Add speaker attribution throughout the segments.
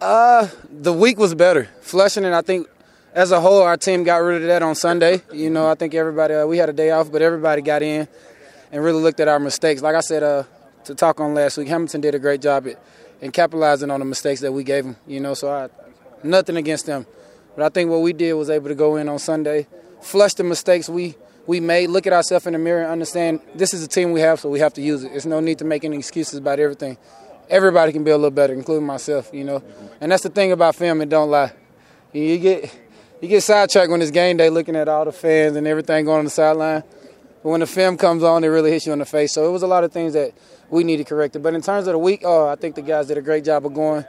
Speaker 1: Uh, the week was better. Flushing, and I think as a whole, our team got rid of that on Sunday. You know, I think everybody, uh, we had a day off, but everybody got in and really looked at our mistakes. Like I said, uh, to talk on last week, Hamilton did a great job at and capitalizing on the mistakes that we gave them. You know, so I nothing against them, but I think what we did was able to go in on Sunday, flush the mistakes we we made, look at ourselves in the mirror, and understand this is the team we have, so we have to use it. There's no need to make any excuses about everything. Everybody can be a little better, including myself. You know, and that's the thing about film. And don't lie, you get you get sidetracked when it's game day, looking at all the fans and everything going on the sideline. But when the film comes on, it really hits you in the face. So it was a lot of things that we needed corrected. But in terms of the week, oh, I think the guys did a great job of going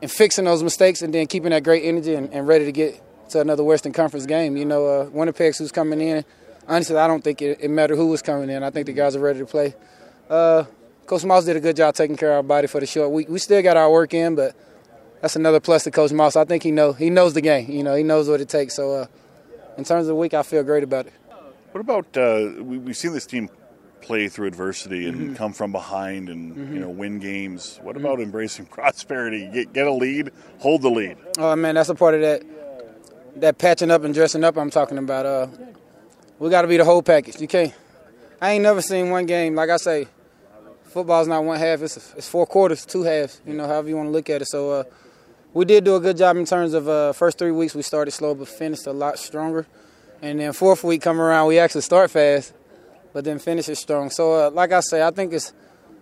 Speaker 1: and fixing those mistakes and then keeping that great energy and, and ready to get to another Western Conference game. You know, uh, Winnipeg's who's coming in. Honestly, I don't think it, it mattered who was coming in. I think the guys are ready to play. Uh, Coach Moss did a good job taking care of our body for the short week. We still got our work in, but that's another plus to Coach Moss. I think he know he knows the game. You know, he knows what it takes. So, uh, in terms of the week, I feel great about it.
Speaker 2: What about uh, we, we've seen this team play through adversity and mm-hmm. come from behind and mm-hmm. you know win games. What mm-hmm. about embracing prosperity? Get get a lead, hold the lead.
Speaker 1: Oh man, that's a part of that that patching up and dressing up I'm talking about. Uh, we got to be the whole package. You can't. I ain't never seen one game like I say. Football's not one half; it's it's four quarters, two halves. You know, however you want to look at it. So uh, we did do a good job in terms of uh, first three weeks. We started slow, but finished a lot stronger. And then fourth week come around, we actually start fast but then finish it strong. So, uh, like I say, I think it's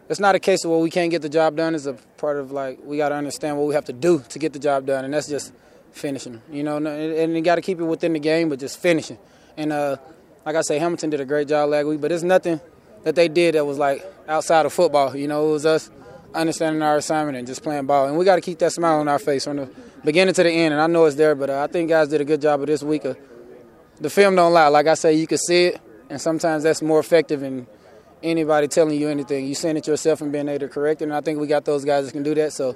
Speaker 1: it's not a case of well we can't get the job done. It's a part of like we got to understand what we have to do to get the job done, and that's just finishing. You know, and you got to keep it within the game, but just finishing. And uh, like I say, Hamilton did a great job last week, but it's nothing that they did that was like outside of football. You know, it was us understanding our assignment and just playing ball. And we got to keep that smile on our face from the beginning to the end. And I know it's there, but uh, I think guys did a good job of this week. Of, the film don't lie. Like I say, you can see it and sometimes that's more effective than anybody telling you anything. You seeing it yourself and being able to correct it. And I think we got those guys that can do that. So